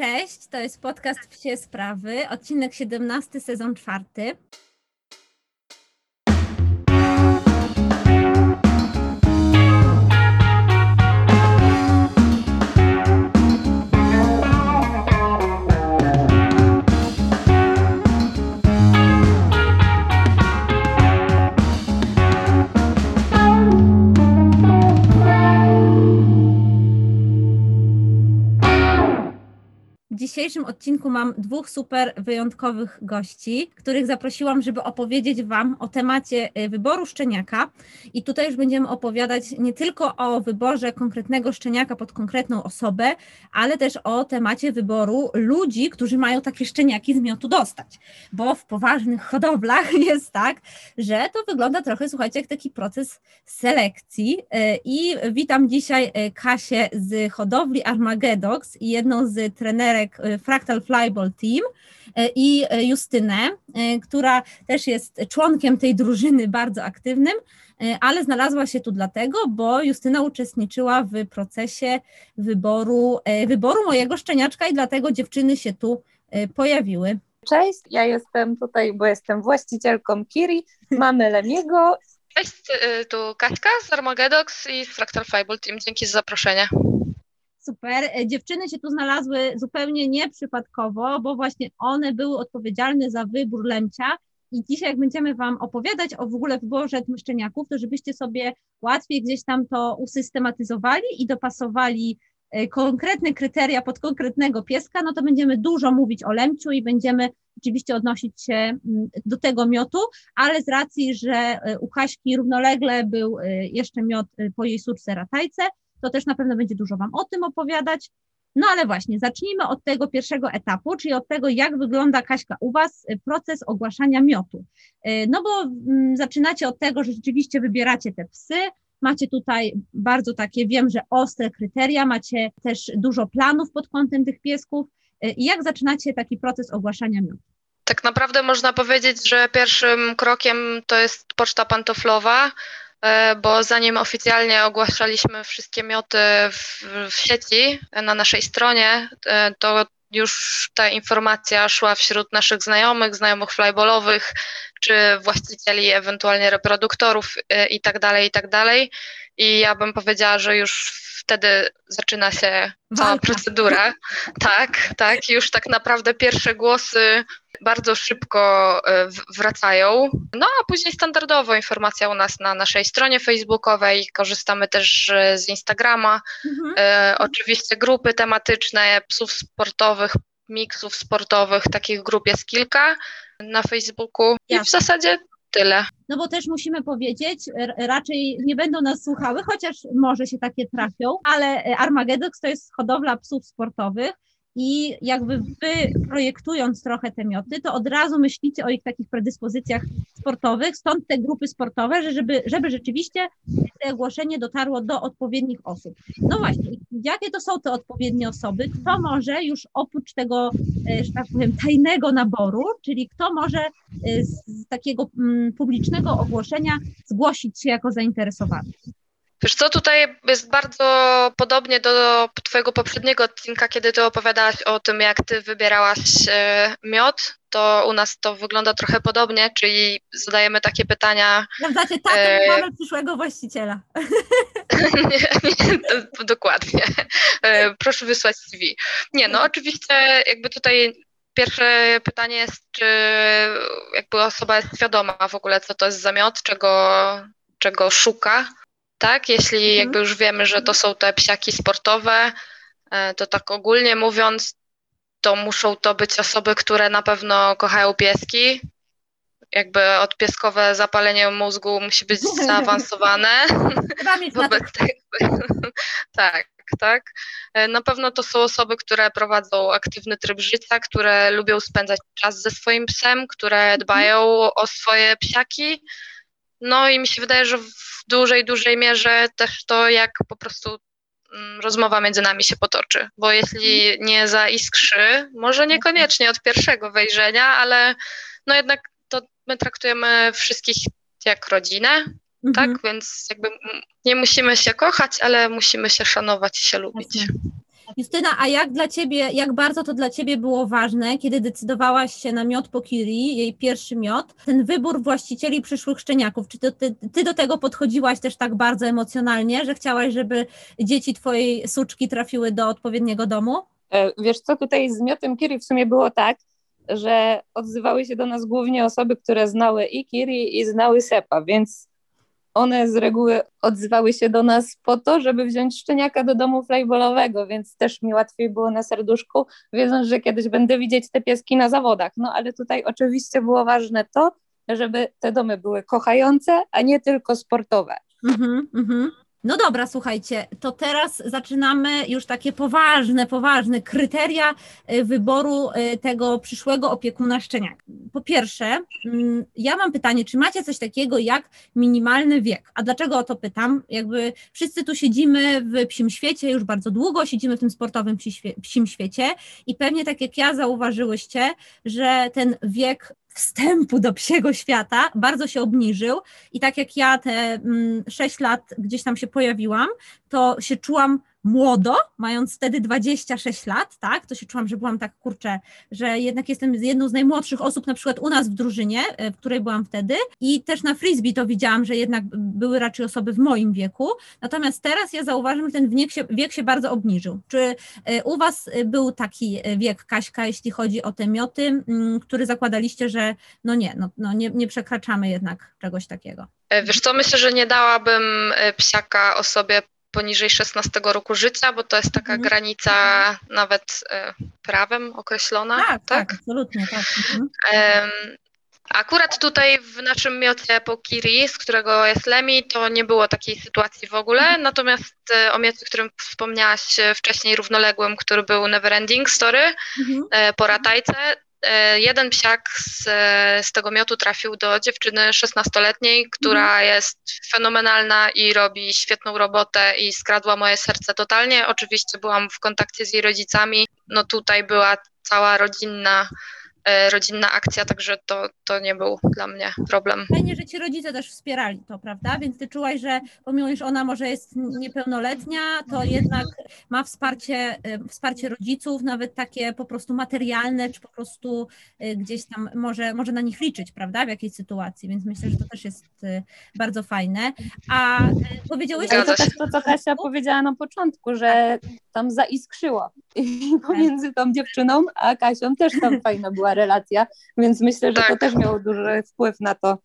Cześć, to jest podcast Psie Sprawy, odcinek 17, sezon czwarty. Dzisiejszym odcinku mam dwóch super wyjątkowych gości, których zaprosiłam, żeby opowiedzieć Wam o temacie y, wyboru szczeniaka. I tutaj już będziemy opowiadać nie tylko o wyborze konkretnego szczeniaka pod konkretną osobę, ale też o temacie wyboru ludzi, którzy mają takie szczeniaki z miotu dostać. Bo w poważnych hodowlach jest tak, że to wygląda trochę, słuchajcie, jak taki proces selekcji. Y, I witam dzisiaj y, Kasię z hodowli Armagedox i jedną z trenerek Y, Fractal Flyball Team y, i y, Justynę, która też jest członkiem tej drużyny bardzo aktywnym, ale znalazła się tu dlatego, bo Justyna uczestniczyła w procesie wyboru, wyboru mojego szczeniaczka i dlatego dziewczyny się tu pojawiły. Cześć, ja jestem tutaj, bo jestem właścicielką Kiri, mamy Lemiego. Cześć, tu Kaśka z Armagedox i z Fractal Flyball Team. Dzięki za zaproszenie. Super. E, dziewczyny się tu znalazły zupełnie nieprzypadkowo, bo właśnie one były odpowiedzialne za wybór lemcia. I dzisiaj, jak będziemy Wam opowiadać o w ogóle wyborze szczeniaków, to żebyście sobie łatwiej gdzieś tam to usystematyzowali i dopasowali e, konkretne kryteria pod konkretnego pieska, no to będziemy dużo mówić o lemciu i będziemy oczywiście odnosić się mm, do tego miotu, ale z racji, że e, u Kaśki równolegle był jeszcze miot po jej córce ratajce, to też na pewno będzie dużo Wam o tym opowiadać. No ale właśnie, zacznijmy od tego pierwszego etapu, czyli od tego, jak wygląda Kaśka u Was y, proces ogłaszania miotu. Y, no bo mm, zaczynacie od tego, że rzeczywiście wybieracie te psy, macie tutaj bardzo takie, wiem, że ostre kryteria, macie też dużo planów pod kątem tych piesków. Y, I jak zaczynacie taki proces ogłaszania miotu? Tak naprawdę można powiedzieć, że pierwszym krokiem to jest poczta pantoflowa, bo zanim oficjalnie ogłaszaliśmy wszystkie mioty w, w sieci na naszej stronie, e, to już ta informacja szła wśród naszych znajomych, znajomych flyballowych, czy właścicieli, ewentualnie reproduktorów e, i tak dalej, i tak dalej. I ja bym powiedziała, że już wtedy zaczyna się cała procedura. Tak, tak. Już tak naprawdę pierwsze głosy bardzo szybko e, wracają. No a później standardowo informacja u nas na naszej stronie facebookowej, korzystamy też e, z Instagrama, mhm. e, oczywiście grupy tematyczne psów sportowych, miksów sportowych, takich grup jest kilka na Facebooku i w zasadzie tyle. No bo też musimy powiedzieć, raczej nie będą nas słuchały, chociaż może się takie trafią, ale Armagedox to jest hodowla psów sportowych, i jakby wy projektując trochę te mioty, to od razu myślicie o ich takich predyspozycjach sportowych, stąd te grupy sportowe, że żeby, żeby rzeczywiście to ogłoszenie dotarło do odpowiednich osób. No właśnie, jakie to są te odpowiednie osoby? Kto może już oprócz tego, e, że tak powiem, tajnego naboru, czyli kto może e, z takiego mm, publicznego ogłoszenia zgłosić się jako zainteresowany? Wiesz co, tutaj jest bardzo podobnie do twojego poprzedniego odcinka, kiedy ty opowiadałaś o tym, jak ty wybierałaś e, miod, to u nas to wygląda trochę podobnie, czyli zadajemy takie pytania. Sprawdzacie tatę e... przyszłego właściciela. nie, nie, to, dokładnie. E, proszę wysłać CV. Nie, no oczywiście jakby tutaj pierwsze pytanie jest, czy jakby osoba jest świadoma w ogóle, co to jest za miod, czego, czego szuka tak? Jeśli mhm. jakby już wiemy, że to są te psiaki sportowe, e, to tak ogólnie mówiąc, to muszą to być osoby, które na pewno kochają pieski. Jakby odpieskowe zapalenie mózgu musi być zaawansowane. Wobec tego. tak, tak. E, na pewno to są osoby, które prowadzą aktywny tryb życia, które lubią spędzać czas ze swoim psem, które mhm. dbają o swoje psiaki. No i mi się wydaje, że w dużej, dużej mierze też to, jak po prostu mm, rozmowa między nami się potoczy, bo jeśli mhm. nie zaiskrzy, może niekoniecznie od pierwszego wejrzenia, ale no jednak to my traktujemy wszystkich jak rodzinę, mhm. tak? Więc jakby nie musimy się kochać, ale musimy się szanować i się lubić. Justyna, a jak dla ciebie, jak bardzo to dla ciebie było ważne, kiedy decydowałaś się na miod Pokiri, jej pierwszy miod, ten wybór właścicieli przyszłych szczeniaków? Czy to ty, ty do tego podchodziłaś też tak bardzo emocjonalnie, że chciałaś, żeby dzieci twojej suczki trafiły do odpowiedniego domu? E, Wiesz co, tutaj z miotem Kiri w sumie było tak, że odzywały się do nas głównie osoby, które znały i Kiri i znały Sepa, więc one z reguły odzywały się do nas po to, żeby wziąć szczeniaka do domu flyballowego, więc też mi łatwiej było na serduszku, wiedząc, że kiedyś będę widzieć te pieski na zawodach. No ale tutaj oczywiście było ważne to, żeby te domy były kochające, a nie tylko sportowe. Mhm, mhm. No dobra, słuchajcie, to teraz zaczynamy już takie poważne, poważne kryteria y, wyboru y, tego przyszłego opiekuna szczeniaka. Po pierwsze, mm, ja mam pytanie, czy macie coś takiego jak minimalny wiek? A dlaczego o to pytam? Jakby wszyscy tu siedzimy w psim świecie już bardzo długo, siedzimy w tym sportowym psim świecie i pewnie tak jak ja zauważyłyście, że ten wiek wstępu do psiego świata bardzo się obniżył. I tak jak ja te mm, 6 lat gdzieś tam się pojawiłam, to się czułam młodo, mając wtedy 26 lat, tak, to się czułam, że byłam tak, kurczę, że jednak jestem jedną z najmłodszych osób na przykład u nas w drużynie, e, w której byłam wtedy i też na frisbee to widziałam, że jednak były raczej osoby w moim wieku, natomiast teraz ja zauważam, że ten wiek się, wiek się bardzo obniżył. Czy e, u Was e, był taki wiek, Kaśka, jeśli chodzi o te mioty, który zakładaliście, że no nie, no, no nie, nie przekraczamy jednak czegoś takiego? Wiesz co, myślę, że nie dałabym psiaka osobie poniżej 16 roku życia, bo to jest taka Mhm. granica nawet e, prawem określona. Tak, tak, absolutnie, tak. Mhm. Akurat tutaj w naszym miocie po Kiri, z którego jest Lemi, to nie było takiej sytuacji w ogóle. Natomiast e, o miocie, którym wspomniałaś e, wcześniej, równoległym, który był Neverending Story Mhm. po Ratajce, jeden psiak z, e, z tego miotu trafił do dziewczyny 16-letniej, która jest fenomenalna i robi świetną robotę i skradła moje serce totalnie. Oczywiście byłam w kontakcie z jej rodzicami. No tutaj była cała rodzinna e, rodzinna akcja, także to, to nie był dla mnie problem. Fajnie, że ci rodzice też wspierali to, prawda? Więc ty czułaś, że pomimo, że ona może jest niepełnoletnia, to jednak ma wsparcie, y, wsparcie rodziców, nawet takie po prostu materialne, czy po prostu y, gdzieś tam może, może na nich liczyć, prawda? W jakiejś sytuacji, więc myślę, że to też jest bardzo fajne. A powiedziałyście, Zgadza to też to, co Kasia powiedziała na początku, że tam zaiskrzyło. I pomiędzy tą dziewczyną a Kasią też tam fajna była relacja, więc myślę, że to Tak. też miało duży wpływ na to.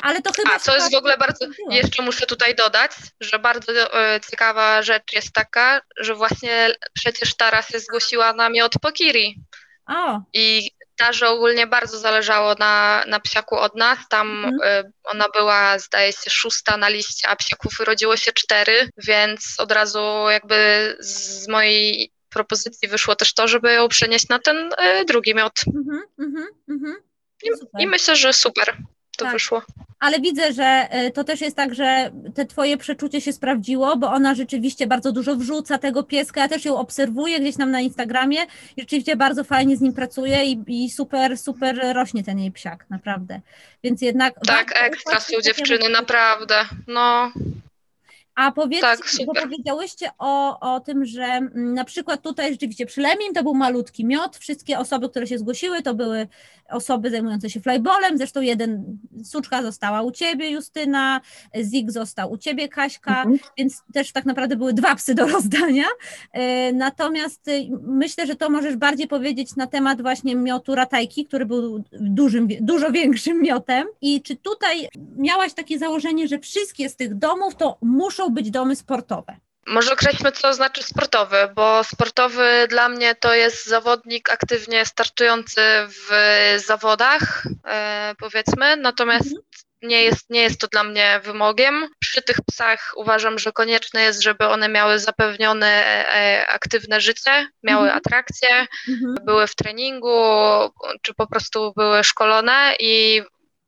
ale to chyba... A co jest w ogóle bardzo, Było. jeszcze muszę tutaj dodać, że bardzo e, ciekawa rzecz jest taka, że właśnie przecież Tara się zgłosiła na miot Pokiri O, i Tarze ogólnie bardzo zależało na, na psiaku od nas, tam Mhm. e, ona była zdaje się szósta na liście, a psiaków urodziło się cztery, więc od razu jakby z mojej propozycji wyszło też to, żeby ją przenieść na ten e, drugi miot mhm, mhm, mhm. Super. i myślę, że super to Tak. wyszło. Ale widzę, że y, to też jest tak, że te twoje przeczucie się sprawdziło, bo ona rzeczywiście bardzo dużo wrzuca tego pieska. Ja też ją obserwuję gdzieś tam na Instagramie i rzeczywiście bardzo fajnie z nim pracuje i, i super, super rośnie ten jej psiak, naprawdę. Więc jednak. Tak, ekstra są dziewczyny, naprawdę. No, A powiedzcie, Tak, bo powiedziałyście o, o tym, że mm, na przykład tutaj rzeczywiście przy Lemim to był malutki miot, wszystkie osoby, które się zgłosiły, to były osoby zajmujące się flyballem, zresztą jeden, suczka została u Ciebie, Justyna, Zik został u Ciebie, Kaśka, Mhm. więc też tak naprawdę były dwa psy do rozdania. E, Natomiast y, myślę, że to możesz bardziej powiedzieć na temat właśnie miotu ratajki, który był dużym, dużo większym miotem. I czy tutaj miałaś takie założenie, że wszystkie z tych domów to muszą być domy sportowe? może określmy, co znaczy sportowy, bo sportowy dla mnie to jest zawodnik aktywnie startujący w zawodach, e, powiedzmy, natomiast Mhm. nie jest, nie jest to dla mnie wymogiem. Przy tych psach uważam, że konieczne jest, żeby one miały zapewnione e, aktywne życie, miały Mhm. atrakcje, Mhm. były w treningu, czy po prostu były szkolone i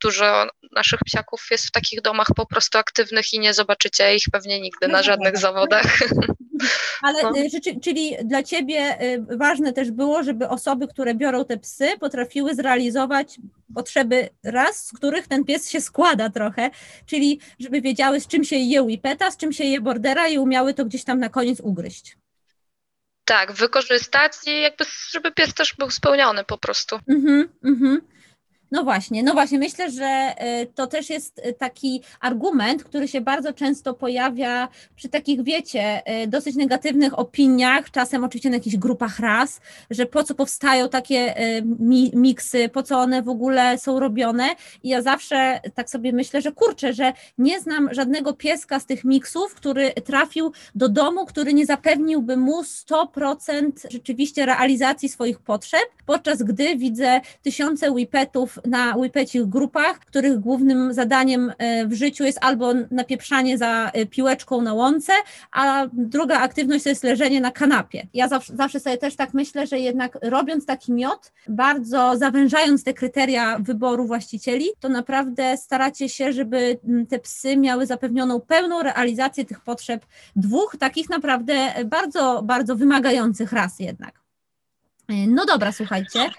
dużo naszych psiaków jest w takich domach po prostu aktywnych i nie zobaczycie ich pewnie nigdy na No żadnych dobra. zawodach. Ale No. y, czyli dla Ciebie y, ważne też było, żeby osoby, które biorą te psy, potrafiły zrealizować potrzeby raz, z których ten pies się składa trochę, czyli żeby wiedziały, z czym się je whippeta, z czym się je bordera i umiały to gdzieś tam na koniec ugryźć. Tak, wykorzystać i jakby, żeby pies też był spełniony po prostu. Mhm, mhm. No właśnie, no właśnie, myślę, że y, to też jest y, taki argument, który się bardzo często pojawia przy takich, wiecie, y, dosyć negatywnych opiniach, czasem oczywiście na jakichś grupach ras, że po co powstają takie mi miksy, po co one w ogóle są robione. I ja zawsze tak sobie myślę, że kurczę, że nie znam żadnego pieska z tych miksów, który trafił do domu, który nie zapewniłby mu 100% rzeczywiście realizacji swoich potrzeb, podczas gdy widzę tysiące whippetów na łypecich grupach, których głównym zadaniem e, w życiu jest albo napieprzanie za e, piłeczką na łące, a druga aktywność to jest leżenie na kanapie. Ja zawsze, zawsze sobie też tak myślę, że jednak robiąc taki miot, bardzo zawężając te kryteria wyboru właścicieli, to naprawdę staracie się, żeby te psy miały zapewnioną pełną realizację tych potrzeb dwóch takich naprawdę bardzo, bardzo wymagających ras jednak. E, no dobra, słuchajcie.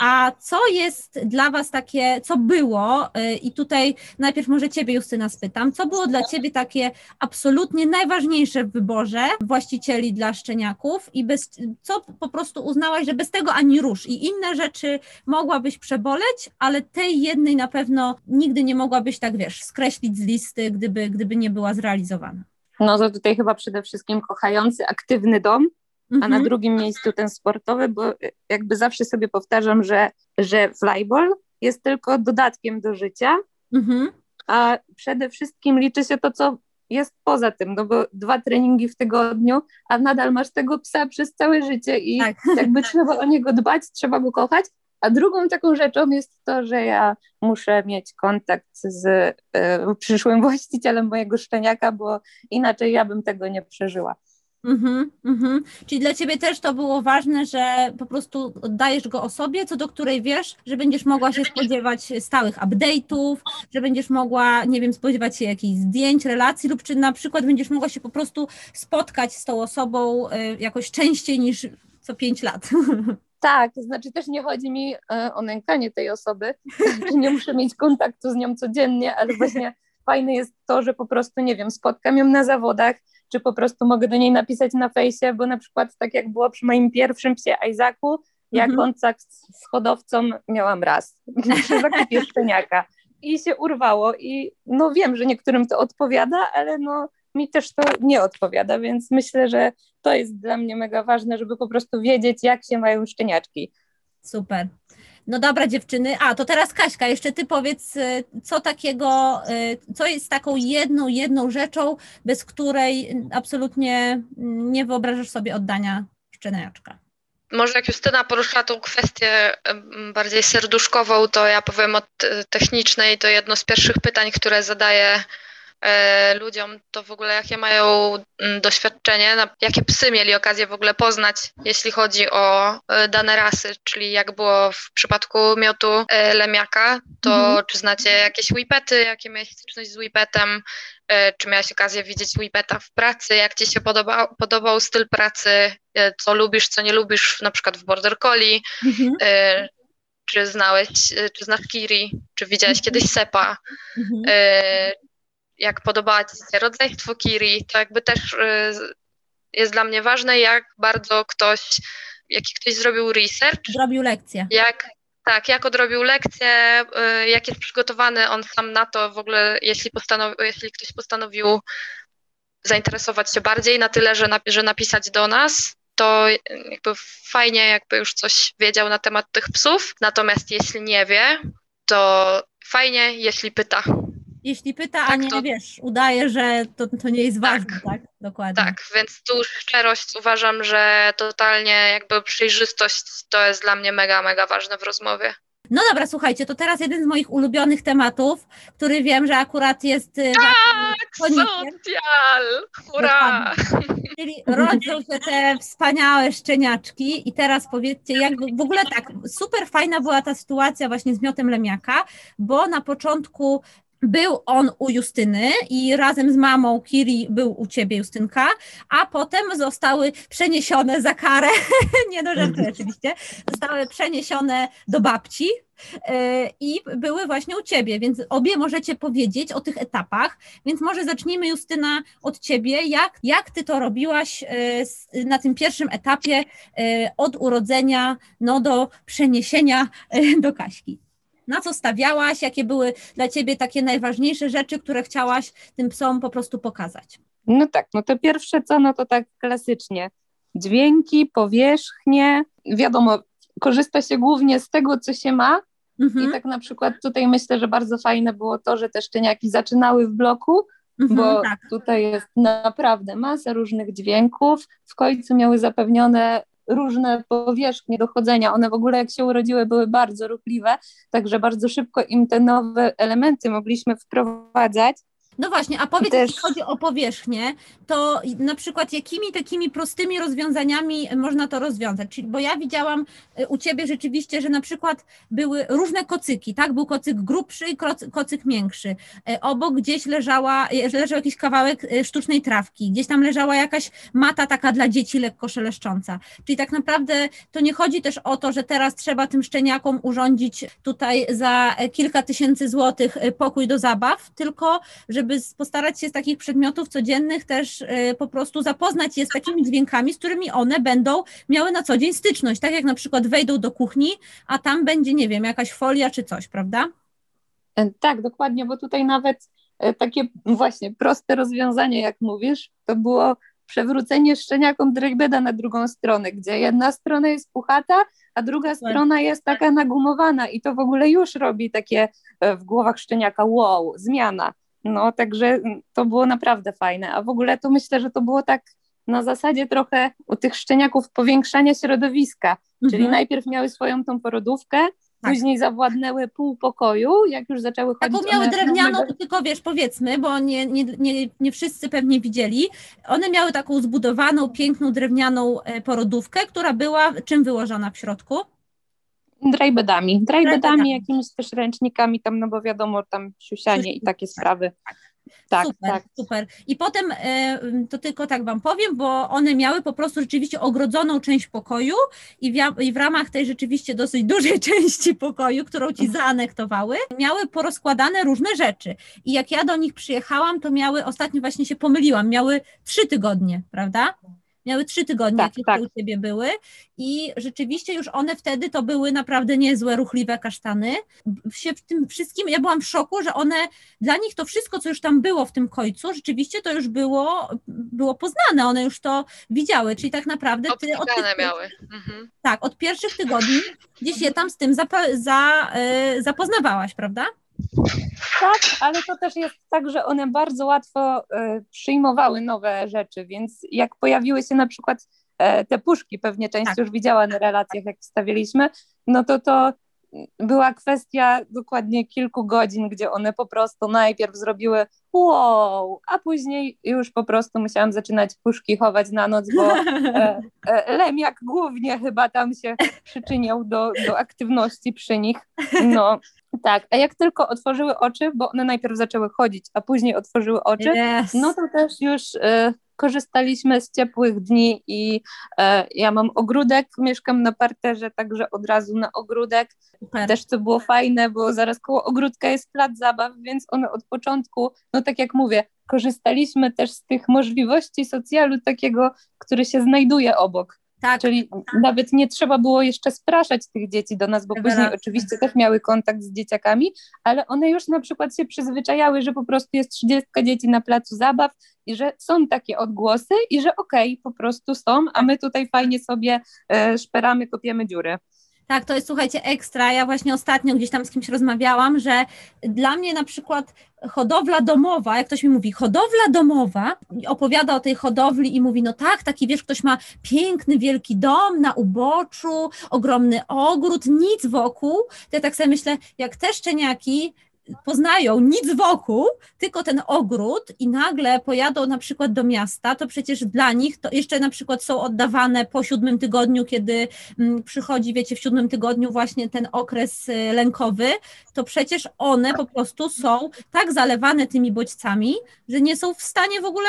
A co jest dla Was takie, co było, y, i tutaj najpierw może Ciebie Justyna spytam, co było dla Ciebie takie absolutnie najważniejsze w wyborze właścicieli dla szczeniaków? I bez, co po prostu uznałaś, że bez tego ani rusz? I inne rzeczy mogłabyś przeboleć, ale tej jednej na pewno nigdy nie mogłabyś tak, wiesz, skreślić z listy, gdyby, gdyby nie była zrealizowana. No to tutaj chyba przede wszystkim kochający, aktywny dom, a na mhm. drugim miejscu ten sportowy, bo jakby zawsze sobie powtarzam, że, że flyball jest tylko dodatkiem do życia, mhm. a przede wszystkim liczy się to, co jest poza tym, no bo dwa treningi w tygodniu, a nadal masz tego psa przez całe życie i tak. jakby trzeba o niego dbać, trzeba go kochać, a drugą taką rzeczą jest to, że ja muszę mieć kontakt z y, przyszłym właścicielem mojego szczeniaka, bo inaczej ja bym tego nie przeżyła. Mhm, mhm. Czyli dla ciebie też to było ważne, że po prostu oddajesz go osobie, co do której wiesz, że będziesz mogła się spodziewać stałych update'ów, że będziesz mogła, nie wiem, spodziewać się jakichś zdjęć, relacji, lub czy na przykład będziesz mogła się po prostu spotkać z tą osobą y, jakoś częściej niż co pięć lat. Tak, to znaczy też nie chodzi mi y, o nękanie tej osoby, nie muszę mieć kontaktu z nią codziennie, ale właśnie fajne jest to, że po prostu, nie wiem, spotkam ją na zawodach, czy po prostu mogę do niej napisać na fejsie, bo na przykład tak jak było przy moim pierwszym psie Isaacu, jak mhm. kontakt z hodowcą miałam raz przy zakupie szczeniaka i się urwało i no wiem, że niektórym to odpowiada, ale no mi też to nie odpowiada, więc myślę, że to jest dla mnie mega ważne, żeby po prostu wiedzieć, jak się mają szczeniaczki. Super. No dobra dziewczyny, a to teraz Kaśka, jeszcze ty powiedz, y, co takiego, y, co jest taką jedną, jedną rzeczą, bez której absolutnie nie wyobrażasz sobie oddania szczeniaczka. Może jak Justyna poruszyła tą kwestię bardziej serduszkową, to ja powiem od technicznej, to jedno z pierwszych pytań, które zadaję ludziom, to w ogóle jakie mają mm, doświadczenie, jakie psy mieli okazję w ogóle poznać, jeśli chodzi o e, dane rasy, czyli jak było w przypadku miotu e, lemiaka, to mhm. czy znacie jakieś whipety, jakie miałeś styczność z whipetem, czy miałeś okazję widzieć whipeta w pracy, jak ci się podobał, podobał styl pracy, co lubisz, co nie lubisz, na przykład w Border Collie, mhm. czy znałeś, czy znasz Kiri, czy widziałeś kiedyś Sepa, mhm jak podobała Ci się rodzeństwo Kiri, to jakby też y, jest dla mnie ważne, jak bardzo ktoś, jaki ktoś zrobił research. Zrobił lekcję. Jak, tak, jak odrobił lekcję, y, jak jest przygotowany on sam na to w ogóle, jeśli, postanowi, jeśli ktoś postanowił zainteresować się bardziej na tyle, że, że napisać do nas, to jakby fajnie, jakby już coś wiedział na temat tych psów. Natomiast jeśli nie wie, to fajnie, jeśli pyta jeśli pyta, tak, a nie to... wiesz, udaje, że to, to nie jest ważne, tak. tak? Dokładnie. Tak, więc tu szczerość uważam, że totalnie jakby przejrzystość to jest dla mnie mega, mega ważne w rozmowie. No dobra, słuchajcie, to teraz jeden z moich ulubionych tematów, który wiem, że akurat jest. Y, tak, socjal! Hurra! Czyli rodzą się te wspaniałe szczeniaczki i teraz powiedzcie, jak w ogóle tak, super fajna była ta sytuacja właśnie z miotem lemiaka, bo na początku był on u Justyny i razem z mamą Kiri był u ciebie, Justynka, a potem zostały przeniesione za karę, nie no żartuję oczywiście, zostały przeniesione do babci e, i były właśnie u ciebie, więc obie możecie powiedzieć o tych etapach, więc może zacznijmy Justyna od ciebie, jak, jak ty to robiłaś e, na tym pierwszym etapie e, od urodzenia no, do przeniesienia do Kaśki na co stawiałaś, jakie były dla ciebie takie najważniejsze rzeczy, które chciałaś tym psom po prostu pokazać? No tak, no to pierwsze co, no to tak klasycznie. Dźwięki, powierzchnie, wiadomo, korzysta się głównie z tego, co się ma. Mhm. I tak na przykład tutaj myślę, że bardzo fajne było to, że te szczeniaki zaczynały w bloku, mhm, bo tak. tutaj jest naprawdę masa różnych dźwięków. W końcu miały zapewnione różne powierzchnie dochodzenia. One w ogóle jak się urodziły były bardzo ruchliwe, także bardzo szybko im te nowe elementy mogliśmy wprowadzać. No właśnie, a powiedz, Też... jeśli chodzi o powierzchnię, to na przykład jakimi takimi prostymi rozwiązaniami można to rozwiązać? Czyli, bo ja widziałam y, u Ciebie rzeczywiście, że na przykład były różne kocyki, tak? Był kocyk grubszy i kocyk miększy. Y, obok gdzieś leżała, y, leżał jakiś kawałek sztucznej trawki, gdzieś tam leżała jakaś mata taka dla dzieci lekko szeleszcząca. Czyli tak naprawdę to nie chodzi też o to, że teraz trzeba tym szczeniakom urządzić tutaj za kilka tysięcy złotych pokój do zabaw, tylko żeby żeby postarać się z takich przedmiotów codziennych też y, po prostu zapoznać je z takimi dźwiękami, z którymi one będą miały na co dzień styczność, tak jak na przykład wejdą do kuchni, a tam będzie, nie wiem, jakaś folia czy coś, prawda? E, tak, dokładnie, bo tutaj nawet e, takie właśnie proste rozwiązanie, jak mówisz, to było przewrócenie szczeniakom drejbeda na drugą stronę, gdzie jedna strona jest puchata, a druga strona jest taka nagumowana i to w ogóle już robi takie e, w głowach szczeniaka wow, zmiana. No, także to było naprawdę fajne. A w ogóle to myślę, że to było tak na zasadzie trochę u tych szczeniaków powiększania środowiska. Mhm. Czyli najpierw miały swoją tą porodówkę, tak. później zawładnęły pół pokoju, jak już zaczęły chodzić. Taką miały drewnianą, one... tylko wiesz, powiedzmy, bo nie, nie, nie, nie wszyscy pewnie widzieli. One miały taką zbudowaną, piękną drewnianą e, porodówkę, która była czym wyłożona w środku? Drybedami, drybedami, jakimiś też ręcznikami tam, no bo wiadomo, tam siusianie i takie sprawy. Tak, super, tak. super. I potem e, to tylko tak Wam powiem, bo one miały po prostu rzeczywiście ogrodzoną część pokoju i w, i w ramach tej rzeczywiście dosyć dużej części pokoju, którą Ci zaanektowały, miały porozkładane różne rzeczy. I jak ja do nich przyjechałam, to miały, ostatnio właśnie się pomyliłam, miały trzy tygodnie, prawda? Miały trzy tygodnie, tak, tak. u Ciebie były i rzeczywiście już one wtedy to były naprawdę niezłe, ruchliwe kasztany. Się w tym wszystkim, ja byłam w szoku, że one, dla nich to wszystko, co już tam było w tym końcu, rzeczywiście to już było, było poznane, one już to widziały, czyli tak naprawdę Ty od tych, miały. Mhm. Tak, od pierwszych tygodni gdzieś je tam z tym za, y, zapoznawałaś, prawda? Tak, ale to też jest tak, że one bardzo łatwo e, przyjmowały nowe rzeczy, więc jak pojawiły się na przykład e, te puszki, pewnie część tak. już widziała na relacjach, jak wstawiliśmy, no to to była kwestia dokładnie kilku godzin, gdzie one po prostu najpierw zrobiły wow, a później już po prostu musiałam zaczynać puszki chować na noc, bo e, e, Lemiak głównie chyba tam się przyczyniał do, do aktywności przy nich. No, tak, a jak tylko otworzyły oczy, bo one najpierw zaczęły chodzić, a później otworzyły oczy, yes. no to też już e, korzystaliśmy z ciepłych dni i e, ja mam ogródek, mieszkam na parterze, także od razu na ogródek. Super. Też to było fajne, bo zaraz koło ogródka jest plac zabaw, więc one od początku, no tak jak mówię, korzystaliśmy też z tych możliwości socjalu takiego, który się znajduje obok. Tak. Czyli nawet nie trzeba było jeszcze spraszać tych dzieci do nas, bo później oczywiście też miały kontakt z dzieciakami, ale one już na przykład się przyzwyczajały, że po prostu jest 30 dzieci na placu zabaw i że są takie odgłosy i że okej, okay, po prostu są, a my tutaj fajnie sobie e, szperamy, kopiemy dziury. Tak, to jest słuchajcie ekstra. Ja właśnie ostatnio gdzieś tam z kimś rozmawiałam, że dla mnie na przykład hodowla domowa, jak ktoś mi mówi, hodowla domowa, opowiada o tej hodowli i mówi, no tak, taki wiesz, ktoś ma piękny, wielki dom na uboczu, ogromny ogród, nic wokół, to ja tak sobie myślę, jak te szczeniaki poznają nic wokół, tylko ten ogród i nagle pojadą na przykład do miasta, to przecież dla nich to jeszcze na przykład są oddawane po siódmym tygodniu, kiedy mm, przychodzi, wiecie, w siódmym tygodniu właśnie ten okres y, lękowy, to przecież one po prostu są tak zalewane tymi bodźcami, że nie są w stanie w ogóle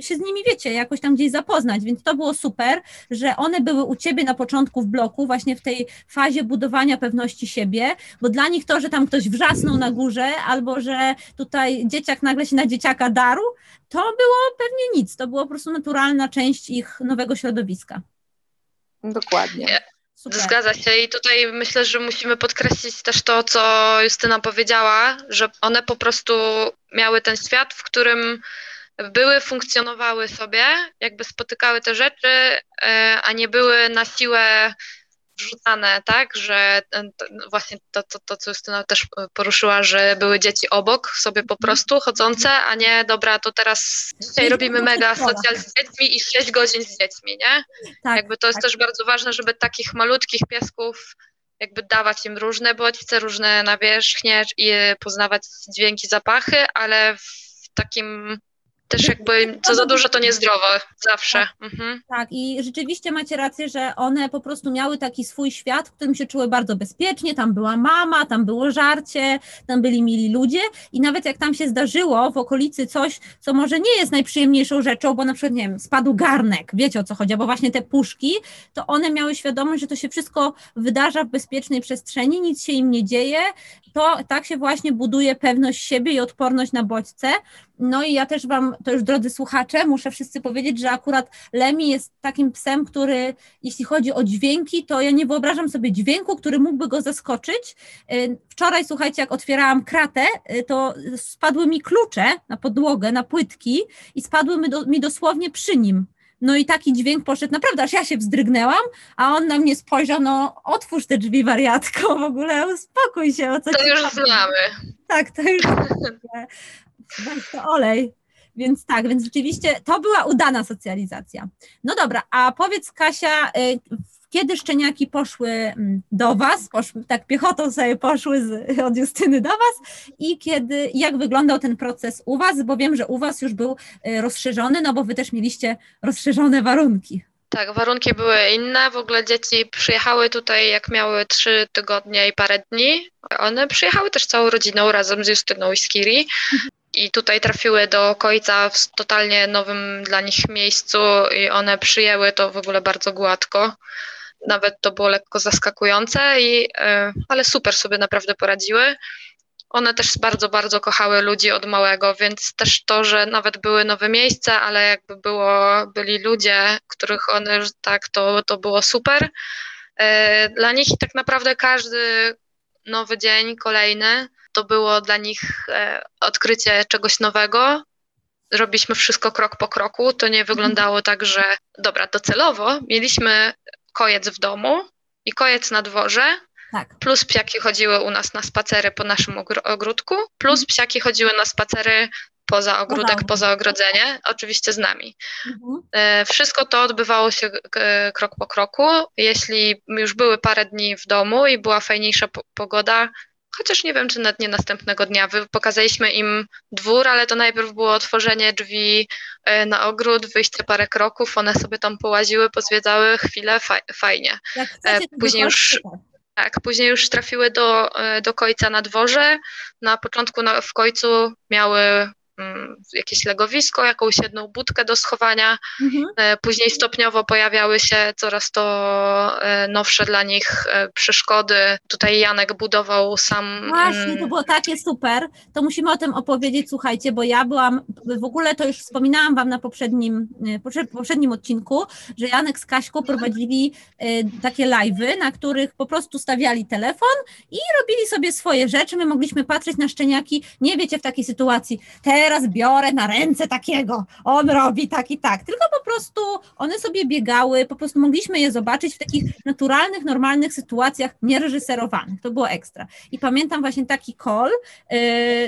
się z nimi, wiecie, jakoś tam gdzieś zapoznać, więc to było super, że one były u ciebie na początku w bloku, właśnie w tej fazie budowania pewności siebie, bo dla nich to, że tam ktoś wrzasnął na górze, albo że tutaj dzieciak nagle się na dzieciaka darł, to było pewnie nic, to było po prostu naturalna część ich nowego środowiska. Dokładnie. Super. Zgadza się i tutaj myślę, że musimy podkreślić też to, co Justyna powiedziała, że one po prostu miały ten świat, w którym były, funkcjonowały sobie, jakby spotykały te rzeczy, e, a nie były na siłę wrzucane, tak, że właśnie to, to, to, co Justyna też poruszyła, że były dzieci obok sobie po mhm. prostu chodzące, a nie dobra, to teraz dzisiaj robimy mega socjal z dziećmi i 6 godzin z dziećmi, nie? Tak, jakby to jest tak. też bardzo ważne, żeby takich malutkich piesków jakby dawać im różne bodźce, różne nawierzchnie i poznawać dźwięki, zapachy, ale w takim też jakby co za dużo to niezdrowe, zawsze. Tak, mhm. tak, i rzeczywiście macie rację, że one po prostu miały taki swój świat, w którym się czuły bardzo bezpiecznie, tam była mama, tam było żarcie, tam byli mili ludzie. I nawet jak tam się zdarzyło w okolicy coś, co może nie jest najprzyjemniejszą rzeczą, bo na przykład, nie wiem, spadł garnek, wiecie o co chodzi, bo właśnie te puszki, to one miały świadomość, że to się wszystko wydarza w bezpiecznej przestrzeni, nic się im nie dzieje, to tak się właśnie buduje pewność siebie i odporność na bodźce, no i ja też Wam, to już drodzy słuchacze, muszę wszyscy powiedzieć, że akurat Lemi jest takim psem, który, jeśli chodzi o dźwięki, to ja nie wyobrażam sobie dźwięku, który mógłby go zaskoczyć. Y, wczoraj, słuchajcie, jak otwierałam kratę, y, to spadły mi klucze na podłogę, na płytki i spadły mi, do, mi dosłownie przy nim. No i taki dźwięk poszedł, naprawdę, aż ja się wzdrygnęłam, a on na mnie spojrzał, no otwórz te drzwi wariatko, w ogóle uspokój się. O co to już znamy. Tak, to już weź to olej. Więc tak, więc rzeczywiście to była udana socjalizacja. No dobra, a powiedz Kasia, y, kiedy szczeniaki poszły mm, do Was, poszły, tak piechotą sobie poszły z, od Justyny do Was i kiedy, jak wyglądał ten proces u Was, bo wiem, że u Was już był y, rozszerzony, no bo Wy też mieliście rozszerzone warunki. Tak, warunki były inne. W ogóle dzieci przyjechały tutaj, jak miały trzy tygodnie i parę dni. One przyjechały też całą rodziną razem z Justyną i z Kiri i tutaj trafiły do końca w totalnie nowym dla nich miejscu i one przyjęły to w ogóle bardzo gładko. Nawet to było lekko zaskakujące, i, e, ale super sobie naprawdę poradziły. One też bardzo, bardzo kochały ludzi od małego, więc też to, że nawet były nowe miejsca, ale jakby było, byli ludzie, których one tak, to, to było super. E, dla nich tak naprawdę każdy nowy dzień, kolejny, to było dla nich e, odkrycie czegoś nowego. Robiliśmy wszystko krok po kroku. To nie wyglądało tak, że dobra, docelowo mieliśmy kojec w domu i kojec na dworze, tak. plus psiaki chodziły u nas na spacery po naszym ogródku, plus mhm. psiaki chodziły na spacery poza ogródek, no poza ogrodzenie, oczywiście z nami. Mhm. E, wszystko to odbywało się krok po kroku. Jeśli już były parę dni w domu i była fajniejsza pogoda, chociaż nie wiem, czy na dnie następnego dnia. Pokazaliśmy im dwór, ale to najpierw było otworzenie drzwi e, na ogród, wyjście parę kroków, one sobie tam połaziły, pozwiedzały chwilę, fajnie. E, później już, tak, później już trafiły do, do końca na dworze. Na początku na, w końcu miały jakieś legowisko, jakąś jedną budkę do schowania. Mhm. E, później stopniowo pojawiały się coraz to e, nowsze dla nich e, przeszkody. Tutaj Janek budował sam. Właśnie, to mm, było takie super. To musimy o tym opowiedzieć, słuchajcie, bo ja byłam, w ogóle to już wspominałam Wam na poprzednim, poprzednim odcinku, że Janek z Kaśką prowadzili takie live'y, na których po prostu stawiali telefon i robili sobie swoje rzeczy. My mogliśmy patrzeć na szczeniaki, nie wiecie, w takiej sytuacji. Teraz teraz biorę na ręce takiego, on robi tak i tak, tylko po prostu one sobie biegały, po prostu mogliśmy je zobaczyć w takich naturalnych, normalnych sytuacjach, niereżyserowanych, to było ekstra. I pamiętam właśnie taki call, yy,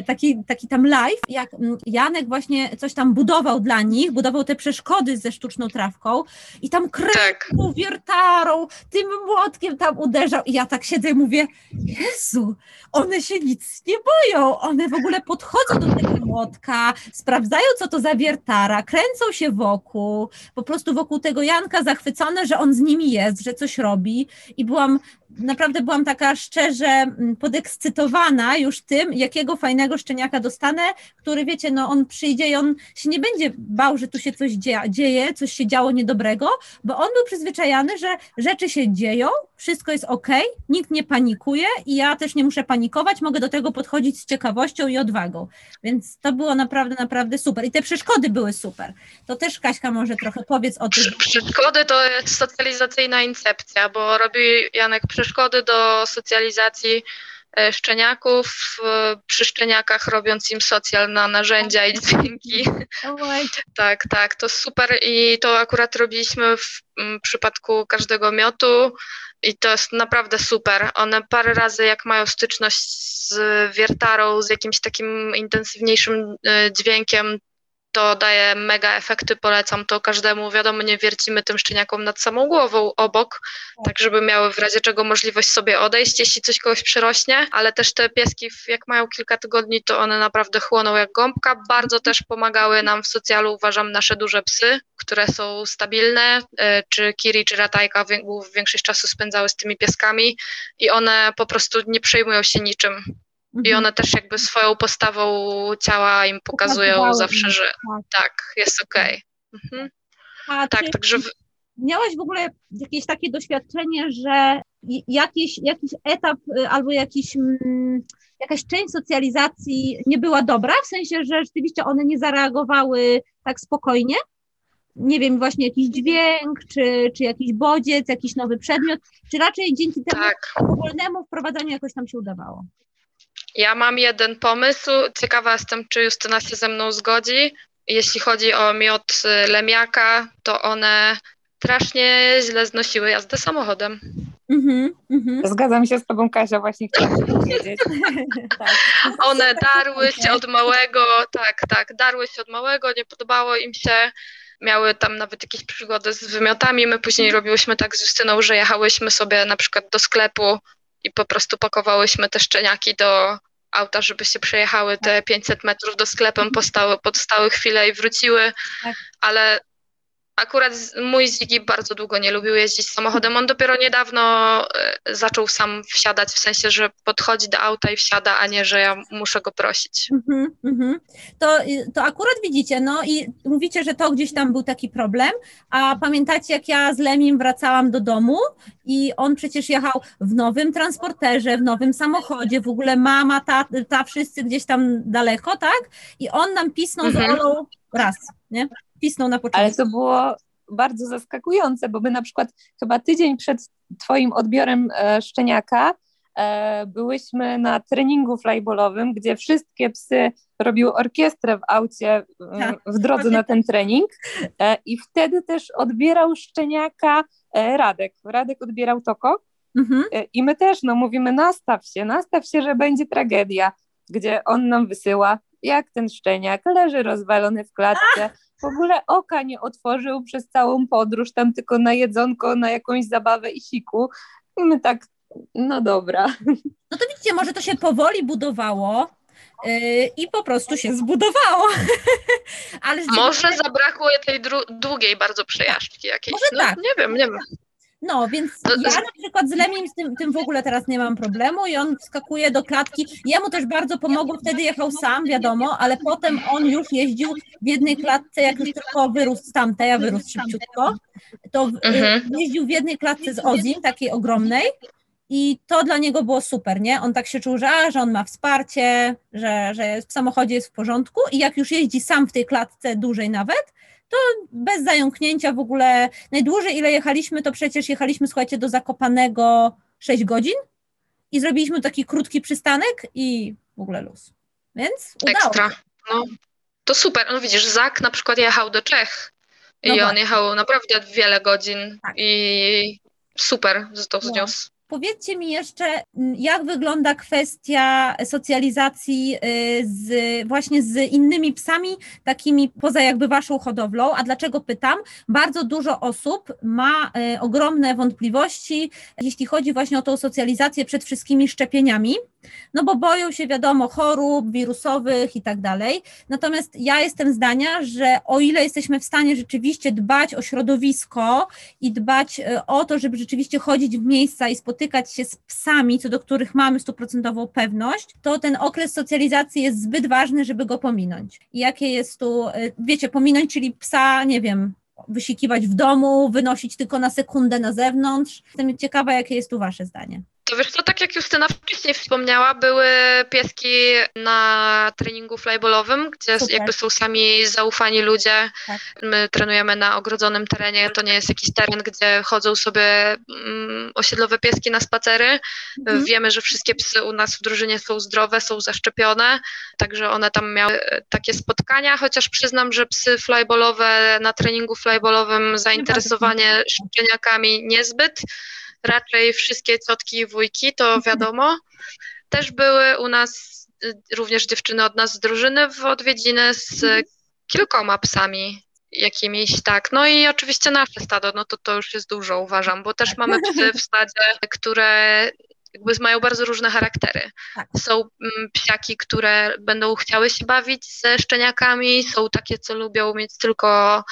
taki, taki tam live, jak mm, Janek właśnie coś tam budował dla nich, budował te przeszkody ze sztuczną trawką i tam kręcił Tak. wiertarą, tym młotkiem tam uderzał. I ja tak siedzę i mówię, Jezu, one się nic nie boją, one w ogóle podchodzą do tego młotka, sprawdzają co to za wiertara, kręcą się wokół, po prostu wokół tego Janka zachwycone, że on z nimi jest, że coś robi. I byłam, naprawdę byłam taka szczerze mm, podekscytowana już tym, jakiego fajnego szczeniaka dostanę, który wiecie, no on przyjdzie i on się nie będzie bał, że tu się coś dzieje, coś się działo niedobrego, bo on był przyzwyczajony, że rzeczy się dzieją, wszystko jest ok, nikt nie panikuje i ja też nie muszę panikować, mogę do tego podchodzić z ciekawością i odwagą. Więc to było naprawdę, naprawdę super. I te przeszkody były super. To też Kaśka może trochę powiedz o tym. Przeszkody to jest socjalizacyjna incepcja, bo robi Janek przeszkody do socjalizacji e, szczeniaków, przy szczeniakach robiąc im socjal na narzędzia i dźwięki. Oj, Tak, tak, to super i to akurat robiliśmy w przypadku każdego miotu i to jest naprawdę super. One parę razy jak mają styczność z wiertarą, z jakimś takim intensywniejszym e, dźwiękiem, to daje mega efekty, polecam to każdemu. Wiadomo, nie wiercimy tym szczeniakom nad samą głową obok, tak żeby miały w razie czego możliwość sobie odejść, jeśli coś kogoś przerośnie, ale też te pieski, jak mają kilka tygodni, to one naprawdę chłoną jak gąbka. Bardzo też pomagały nam w socjalu, uważam, nasze duże psy, które są stabilne, e, czy Kiri, czy Ratajka wię- większość czasu spędzały z tymi pieskami i one po prostu nie przejmują się niczym. I mhm. one też jakby swoją postawą ciała im pokazują zawsze, że tak. tak, jest okej. Mhm. A Tak, także w- miałaś w ogóle jakieś takie doświadczenie, że jakiś, jakiś etap y, albo jakiś, mm, jakaś część socjalizacji nie była dobra, w sensie, że rzeczywiście one nie zareagowały tak spokojnie? Nie wiem, właśnie jakiś dźwięk, czy, czy jakiś bodziec, jakiś nowy przedmiot, czy raczej dzięki temu tak. powolnemu wprowadzaniu jakoś tam się udawało? Ja mam jeden pomysł. Ciekawa jestem, czy Justyna się ze mną zgodzi. Jeśli chodzi o miot y, lemiaka, to one strasznie źle znosiły jazdę samochodem. Mhm, mhm. Zgadzam się z tobą, Kasia, właśnie chciałam powiedzieć. tak. One Super, darły się od małego, tak, tak, darły się od małego, nie podobało im się. Miały tam nawet jakieś przygody z wymiotami. My później robiłyśmy tak z Justyną, że jechałyśmy sobie na przykład do sklepu i po prostu pakowałyśmy te szczeniaki do auta, żeby się przejechały te 500 metrów do sklepem, postały, podstały chwilę i wróciły. Tak. Ale akurat mój Ziggy bardzo długo nie lubił jeździć samochodem. On dopiero niedawno e, zaczął sam wsiadać, w sensie, że podchodzi do auta i wsiada, a nie, że ja muszę go prosić. Mhm, mhm. To, to akurat widzicie, no i mówicie, że to gdzieś tam był taki problem, a pamiętacie, jak ja z Lemim wracałam do domu i on przecież jechał w nowym transporterze, w nowym samochodzie, w ogóle mama, ta, ta wszyscy gdzieś tam daleko, tak? I on nam pisnął Mhm. z Olą raz, nie? Pisnął na początku. Ale to było bardzo zaskakujące, bo my na przykład chyba tydzień przed twoim odbiorem e, szczeniaka e, byłyśmy na treningu flybolowym, gdzie wszystkie psy robiły orkiestrę w aucie e, Tak. w drodze na ten trening e, i wtedy też odbierał szczeniaka e, Radek. Radek odbierał Toko Mhm. I my też, no mówimy, nastaw się, nastaw się, że będzie tragedia, gdzie on nam wysyła, jak ten szczeniak leży rozwalony w klatce, w ogóle oka nie otworzył przez całą podróż, tam tylko na jedzonko, na jakąś zabawę i siku. I my tak, no dobra. No to widzicie, może to się powoli budowało yy, i po prostu się zbudowało. Ale Może zabrakło tej dru- długiej bardzo przejażdżki jakiejś. Może no, tak. Nie wiem, nie wiem. No, więc ja na przykład z Lemim z tym, tym w ogóle teraz nie mam problemu i on wskakuje do klatki. Jemu też bardzo pomogło, wtedy jechał sam, wiadomo, ale potem on już jeździł w jednej klatce, jak już tylko wyrósł z tamtej, a wyrósł szybciutko, to w- Mhm. jeździł w jednej klatce z Ozim, takiej ogromnej i to dla niego było super, nie? On tak się czuł, że, a, że on ma wsparcie, że, że w samochodzie jest w porządku i jak już jeździ sam w tej klatce dłużej nawet, to bez zająknięcia w ogóle, najdłużej ile jechaliśmy, to przecież jechaliśmy, słuchajcie, do Zakopanego 6 godzin i zrobiliśmy taki krótki przystanek i w ogóle luz. Więc udało Ekstra. się. No. To super. No widzisz, Zak na przykład jechał do Czech no i on jechał naprawdę wiele godzin tak. i super, że to zniósł. Powiedzcie mi jeszcze, jak wygląda kwestia socjalizacji y, z, właśnie z innymi psami, takimi poza jakby waszą hodowlą, a dlaczego pytam? Bardzo dużo osób ma y, ogromne wątpliwości, jeśli chodzi właśnie o tą socjalizację przed wszystkimi szczepieniami, no bo boją się, wiadomo, chorób wirusowych i tak dalej. Natomiast ja jestem zdania, że o ile jesteśmy w stanie rzeczywiście dbać o środowisko i dbać y, o to, żeby rzeczywiście chodzić w miejsca i spotykać spotykać się z psami, co do których mamy stuprocentową pewność, to ten okres socjalizacji jest zbyt ważny, żeby go pominąć. I jakie jest tu, y, wiecie, pominąć, czyli psa, nie wiem, wysikiwać w domu, wynosić tylko na sekundę na zewnątrz. Jestem ciekawa, jakie jest tu Wasze zdanie. To wiesz co, tak jak Justyna wcześniej wspomniała, były pieski na treningu flyballowym, gdzie Super. jakby są sami zaufani ludzie. Tak. My trenujemy na ogrodzonym terenie, to nie jest jakiś teren, gdzie chodzą sobie um, osiedlowe pieski na spacery. Mhm. Wiemy, że wszystkie psy u nas w drużynie są zdrowe, są zaszczepione, także one tam miały takie spotkania, chociaż przyznam, że psy flyballowe na treningu flyballowym zainteresowanie szczeniakami niezbyt raczej wszystkie ciotki i wujki, to wiadomo. Też były u nas y, również dziewczyny od nas z drużyny w odwiedziny z kilkoma psami jakimiś, tak. No i oczywiście nasze stado, no to to już jest dużo, uważam, bo też mamy psy w stadzie, które jakby mają bardzo różne charaktery. Tak. Są mm, psiaki, które będą chciały się bawić ze szczeniakami, są takie, co lubią mieć tylko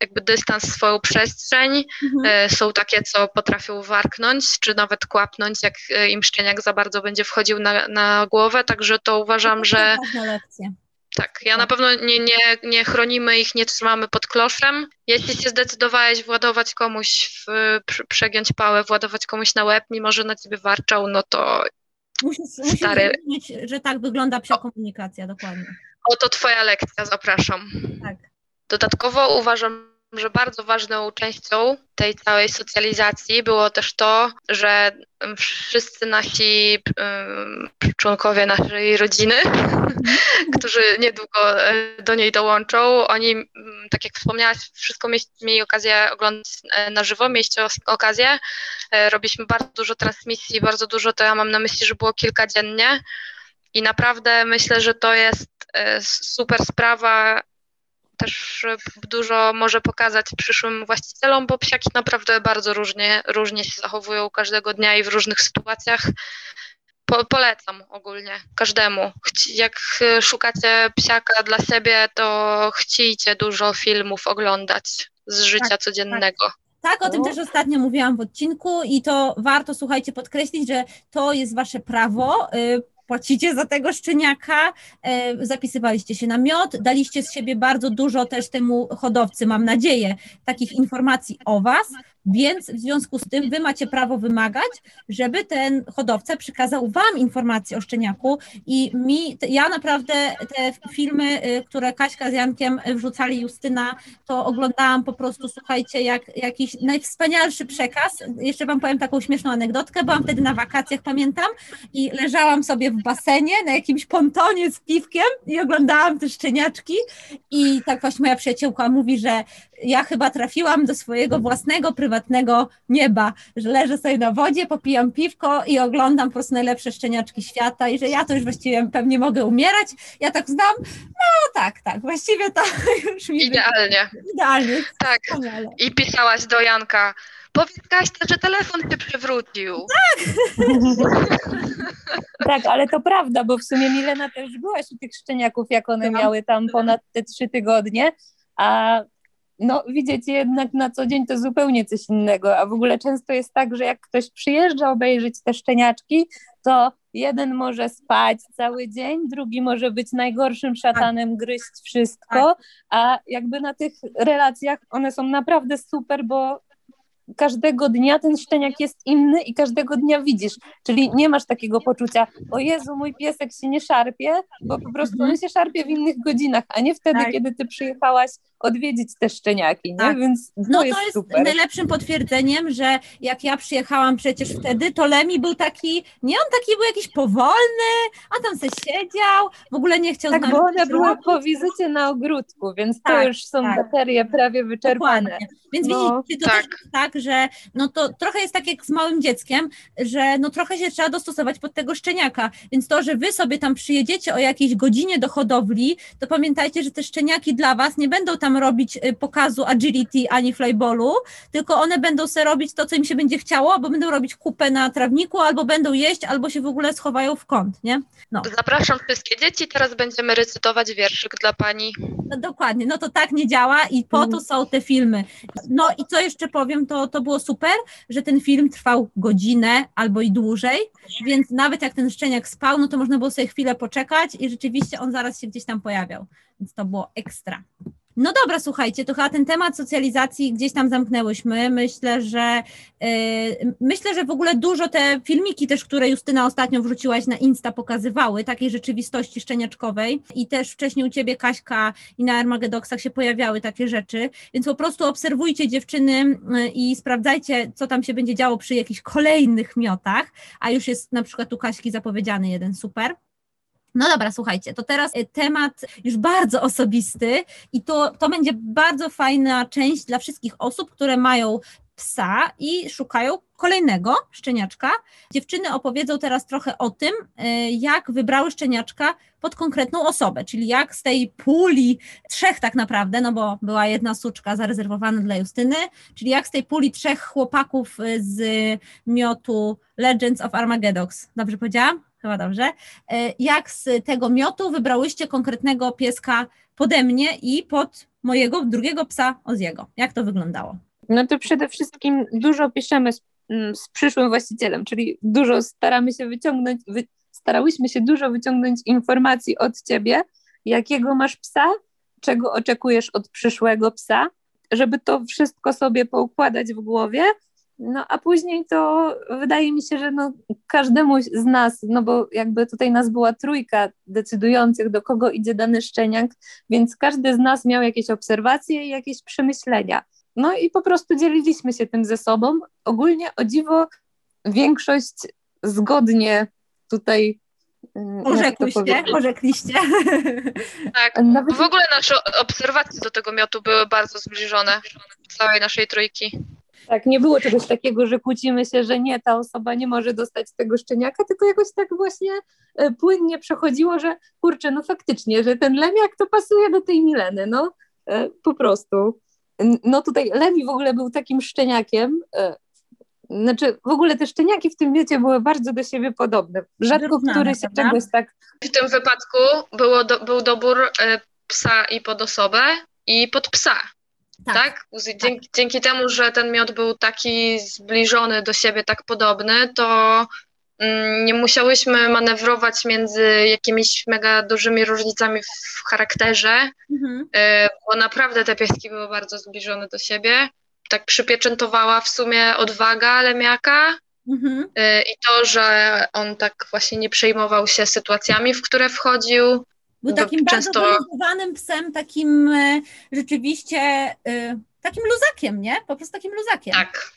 jakby dystans, swoją przestrzeń, mhm. E, są takie, co potrafią warknąć, czy nawet kłapnąć, jak e, im szczeniak za bardzo będzie wchodził na, na głowę, także to uważam, to że... Lekcja. Tak, ja na pewno nie, nie, nie chronimy ich, nie trzymamy pod kloszem. Jeśli się zdecydowałeś władować komuś, w, przegiąć pałę, władować komuś na łeb, mimo że na ciebie warczał, no to musisz, stary... musisz wiedzieć, że tak wygląda psia komunikacja, dokładnie. Oto twoja lekcja, zapraszam. Tak. Dodatkowo uważam, że bardzo ważną częścią tej całej socjalizacji było też to, że wszyscy nasi członkowie naszej rodziny, którzy niedługo e, do niej dołączą, oni, tak jak wspomniałaś, wszystko mieli okazję oglądać e, na żywo, mieliście okazję. E, robiliśmy bardzo dużo transmisji, bardzo dużo, to ja mam na myśli, że było kilka dziennie. I naprawdę myślę, że to jest super sprawa też dużo może pokazać przyszłym właścicielom, bo psiaki naprawdę bardzo różnie, różnie się zachowują każdego dnia i w różnych sytuacjach. Po, polecam ogólnie każdemu. Jak szukacie psiaka dla siebie, to chcicie dużo filmów oglądać z życia tak, codziennego. Tak. Tak, o tym też ostatnio mówiłam w odcinku i to warto, słuchajcie, podkreślić, że to jest wasze prawo. Płacicie za tego szczeniaka, e, zapisywaliście się na miod, daliście z siebie bardzo dużo też temu hodowcy, mam nadzieję, takich informacji o Was, więc w związku z tym wy macie prawo wymagać, żeby ten hodowca przekazał wam informacje o szczeniaku i mi, ja naprawdę te filmy, y, które Kaśka z Jankiem wrzucali Justyna, to oglądałam po prostu, słuchajcie, jak jakiś najwspanialszy przekaz. Jeszcze wam powiem taką śmieszną anegdotkę, byłam wtedy na wakacjach, pamiętam, i leżałam sobie w basenie na jakimś pontonie z piwkiem i oglądałam te szczeniaczki i tak właśnie moja przyjaciółka mówi, że ja chyba trafiłam do swojego własnego, prywatnego nieba, że leżę sobie na wodzie, popijam piwko i oglądam po prostu najlepsze szczeniaczki świata i że ja to już właściwie pewnie mogę umierać. Ja tak znam, no tak, tak, właściwie to już mi Idealnie. Idealnie. Tak. Wspaniale. I pisałaś do Janka, Powiedz Kaśce, że telefon się przewrócił. Tak. tak, ale to prawda, bo w sumie Milena też byłaś u tych szczeniaków, jak one tak. miały tam ponad te trzy tygodnie, a no widzieć jednak na co dzień to zupełnie coś innego, a w ogóle często jest tak, że jak ktoś przyjeżdża obejrzeć te szczeniaczki, to jeden może spać cały dzień, drugi może być najgorszym szatanem, tak. gryźć wszystko, tak. a jakby na tych relacjach one są naprawdę super, bo każdego dnia ten szczeniak jest inny i każdego dnia widzisz. Czyli nie masz takiego poczucia, o Jezu, mój piesek się nie szarpie, bo po prostu on się szarpie w innych godzinach, a nie wtedy, Tak. kiedy ty przyjechałaś odwiedzić te szczeniaki, nie? Tak. Więc to, No to jest, jest super. najlepszym potwierdzeniem, że jak ja przyjechałam przecież wtedy, to Lemi był taki, nie on taki był jakiś powolny, a tam se siedział, w ogóle nie chciał z Tak, nami bo były robić. po wizycie na ogródku, więc to Tak, już są tak. baterie prawie wyczerpane. Dokładnie. Więc No, widzicie, to tak. też jest tak, że no to trochę jest tak jak z małym dzieckiem, że no trochę się trzeba dostosować pod tego szczeniaka. Więc to, że wy sobie tam przyjedziecie o jakiejś godzinie do hodowli, to pamiętajcie, że te szczeniaki dla was nie będą tam robić y, pokazu agility ani flyballu, tylko one będą sobie robić to, co im się będzie chciało, albo będą robić kupę na trawniku, albo będą jeść, albo się w ogóle schowają w kąt, nie? No. Zapraszam wszystkie dzieci, teraz będziemy recytować wierszyk dla pani. No, dokładnie, no to tak nie działa i po to Mhm. są te filmy. No i co jeszcze powiem, to, to było super, że ten film trwał godzinę albo i dłużej, więc nawet jak ten szczeniak spał, no to można było sobie chwilę poczekać i rzeczywiście on zaraz się gdzieś tam pojawiał, więc to było ekstra. No dobra, słuchajcie, to chyba ten temat socjalizacji gdzieś tam zamknęłyśmy. Myślę, że yy, myślę, że w ogóle dużo te filmiki też, które Justyna ostatnio wrzuciłaś na Insta pokazywały, takiej rzeczywistości szczeniaczkowej i też wcześniej u Ciebie Kaśka i na Armagedoksach się pojawiały takie rzeczy, więc po prostu obserwujcie dziewczyny yy, i sprawdzajcie, co tam się będzie działo przy jakichś kolejnych miotach, a już jest na przykład u Kaśki zapowiedziany jeden super. No dobra, słuchajcie, to teraz y, temat już bardzo osobisty i to, to będzie bardzo fajna część dla wszystkich osób, które mają psa i szukają kolejnego szczeniaczka. Dziewczyny opowiedzą teraz trochę o tym, y, jak wybrały szczeniaczka pod konkretną osobę, czyli jak z tej puli trzech tak naprawdę, no bo była jedna suczka zarezerwowana dla Justyny, czyli jak z tej puli trzech chłopaków y, z miotu Legends of Armageddon. Dobrze powiedziałam? Chyba dobrze. E, Jak z tego miotu wybrałyście konkretnego pieska pode mnie i pod mojego drugiego psa Oziego? Jak to wyglądało? No to przede wszystkim dużo piszemy z, mm, z przyszłym właścicielem, czyli dużo staramy się wyciągnąć, wy, starałyśmy się dużo wyciągnąć informacji od ciebie, jakiego masz psa, czego oczekujesz od przyszłego psa, żeby to wszystko sobie poukładać w głowie. No a później to wydaje mi się, że no, każdemu z nas, no bo jakby tutaj nas była trójka decydujących, do kogo idzie dany szczeniak, więc każdy z nas miał jakieś obserwacje i jakieś przemyślenia. No i po prostu dzieliliśmy się tym ze sobą. Ogólnie o dziwo większość zgodnie tutaj. mm, powiedzieć? orzekliście. Tak. Nawet W ogóle nasze obserwacje do tego miotu były bardzo zbliżone, całej naszej trójki. Tak, nie było czegoś takiego, że kłócimy się, że nie, ta osoba nie może dostać tego szczeniaka, tylko jakoś tak właśnie e, płynnie przechodziło, że kurczę, no faktycznie, że ten lemiak to pasuje do tej Mileny, no e, po prostu. No tutaj Lemi w ogóle był takim szczeniakiem, e, znaczy w ogóle te szczeniaki w tym miocie były bardzo do siebie podobne. Rzadko Wyrównane, który się prawda? czegoś tak W tym wypadku było do, był dobór psa i pod osobę, i pod psa. Tak? Z- Dzięki, dzięki temu, że ten miod był taki zbliżony do siebie, tak podobny, to mm, nie musiałyśmy manewrować między jakimiś mega dużymi różnicami w charakterze, Mhm. e, bo naprawdę te pieski były bardzo zbliżone do siebie. Tak przypieczętowała w sumie odwaga Lemiaka Mhm. e, i to, że on tak właśnie nie przejmował się sytuacjami, w które wchodził. Był Bo takim często- bardzo wyluzowanym psem, takim e, rzeczywiście e, takim luzakiem, nie? Po prostu takim luzakiem. Tak,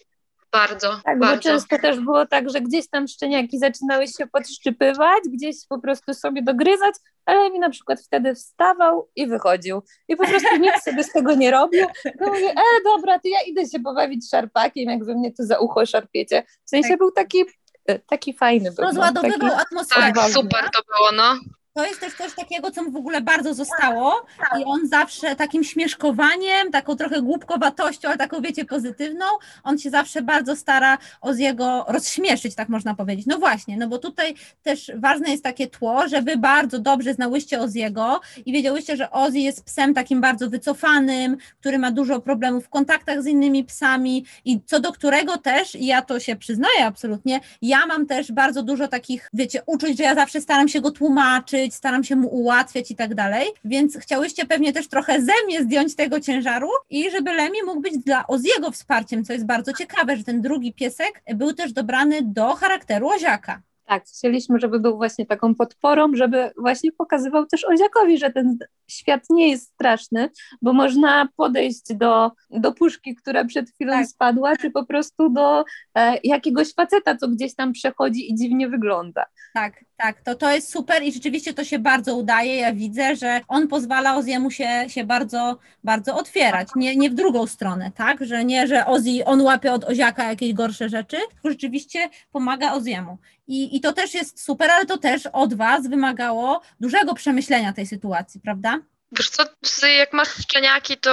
bardzo, Tak, bo bardzo. często też było tak, że gdzieś tam szczeniaki zaczynały się podszczypywać, gdzieś po prostu sobie dogryzać, ale mi na przykład wtedy wstawał i wychodził. I po prostu nic sobie z tego nie robił. To mówię, e, dobra, to ja idę się pobawić szarpakiem, jak wy mnie tu za ucho szarpiecie. W sensie Tak. był taki, e, taki fajny. Był, no, Rozładowywał taki, atmosferę. Tak, super to było, no. To jest też coś takiego, co mu w ogóle bardzo zostało i on zawsze takim śmieszkowaniem, taką trochę głupkowatością, ale taką wiecie pozytywną, on się zawsze bardzo stara Oziego rozśmieszyć, tak można powiedzieć. No właśnie, no bo tutaj też ważne jest takie tło, że wy bardzo dobrze znałyście Oziego i wiedziałyście, że Ozzy jest psem takim bardzo wycofanym, który ma dużo problemów w kontaktach z innymi psami i co do którego też, i ja to się przyznaję absolutnie, ja mam też bardzo dużo takich, wiecie, uczuć, że ja zawsze staram się go tłumaczyć, być, staram się mu ułatwiać i tak dalej, więc chciałyście pewnie też trochę ze mnie zdjąć tego ciężaru i żeby Lemi mógł być dla Oziego wsparciem, co jest bardzo ciekawe, że ten drugi piesek był też dobrany do charakteru Oziaka. Tak, chcieliśmy, żeby był właśnie taką podporą, żeby właśnie pokazywał też Oziakowi, że ten świat nie jest straszny, bo można podejść do, do puszki, która przed chwilą tak. spadła, czy po prostu do e, jakiegoś faceta, co gdzieś tam przechodzi i dziwnie wygląda. Tak, tak, to, to jest super i rzeczywiście to się bardzo udaje. Ja widzę, że on pozwala Oziemu się, się bardzo, bardzo otwierać, nie, nie w drugą stronę, tak, że nie, że Ozzy, on łapie od Oziaka jakieś gorsze rzeczy, tylko rzeczywiście pomaga Oziemu. I, I to też jest super, ale to też od Was wymagało dużego przemyślenia tej sytuacji, prawda? Wiesz co, jak masz szczeniaki, to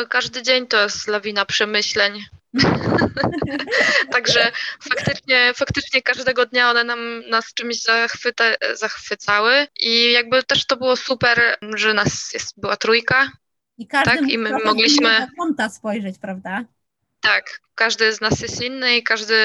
e, każdy dzień to jest lawina przemyśleń. Także faktycznie, faktycznie każdego dnia one nam, nas czymś zachwyta, zachwycały i jakby też to było super, że nas jest, była trójka. I każdy tak? I my mogliśmy kąta spojrzeć, prawda? Tak, każdy z nas jest inny i każdy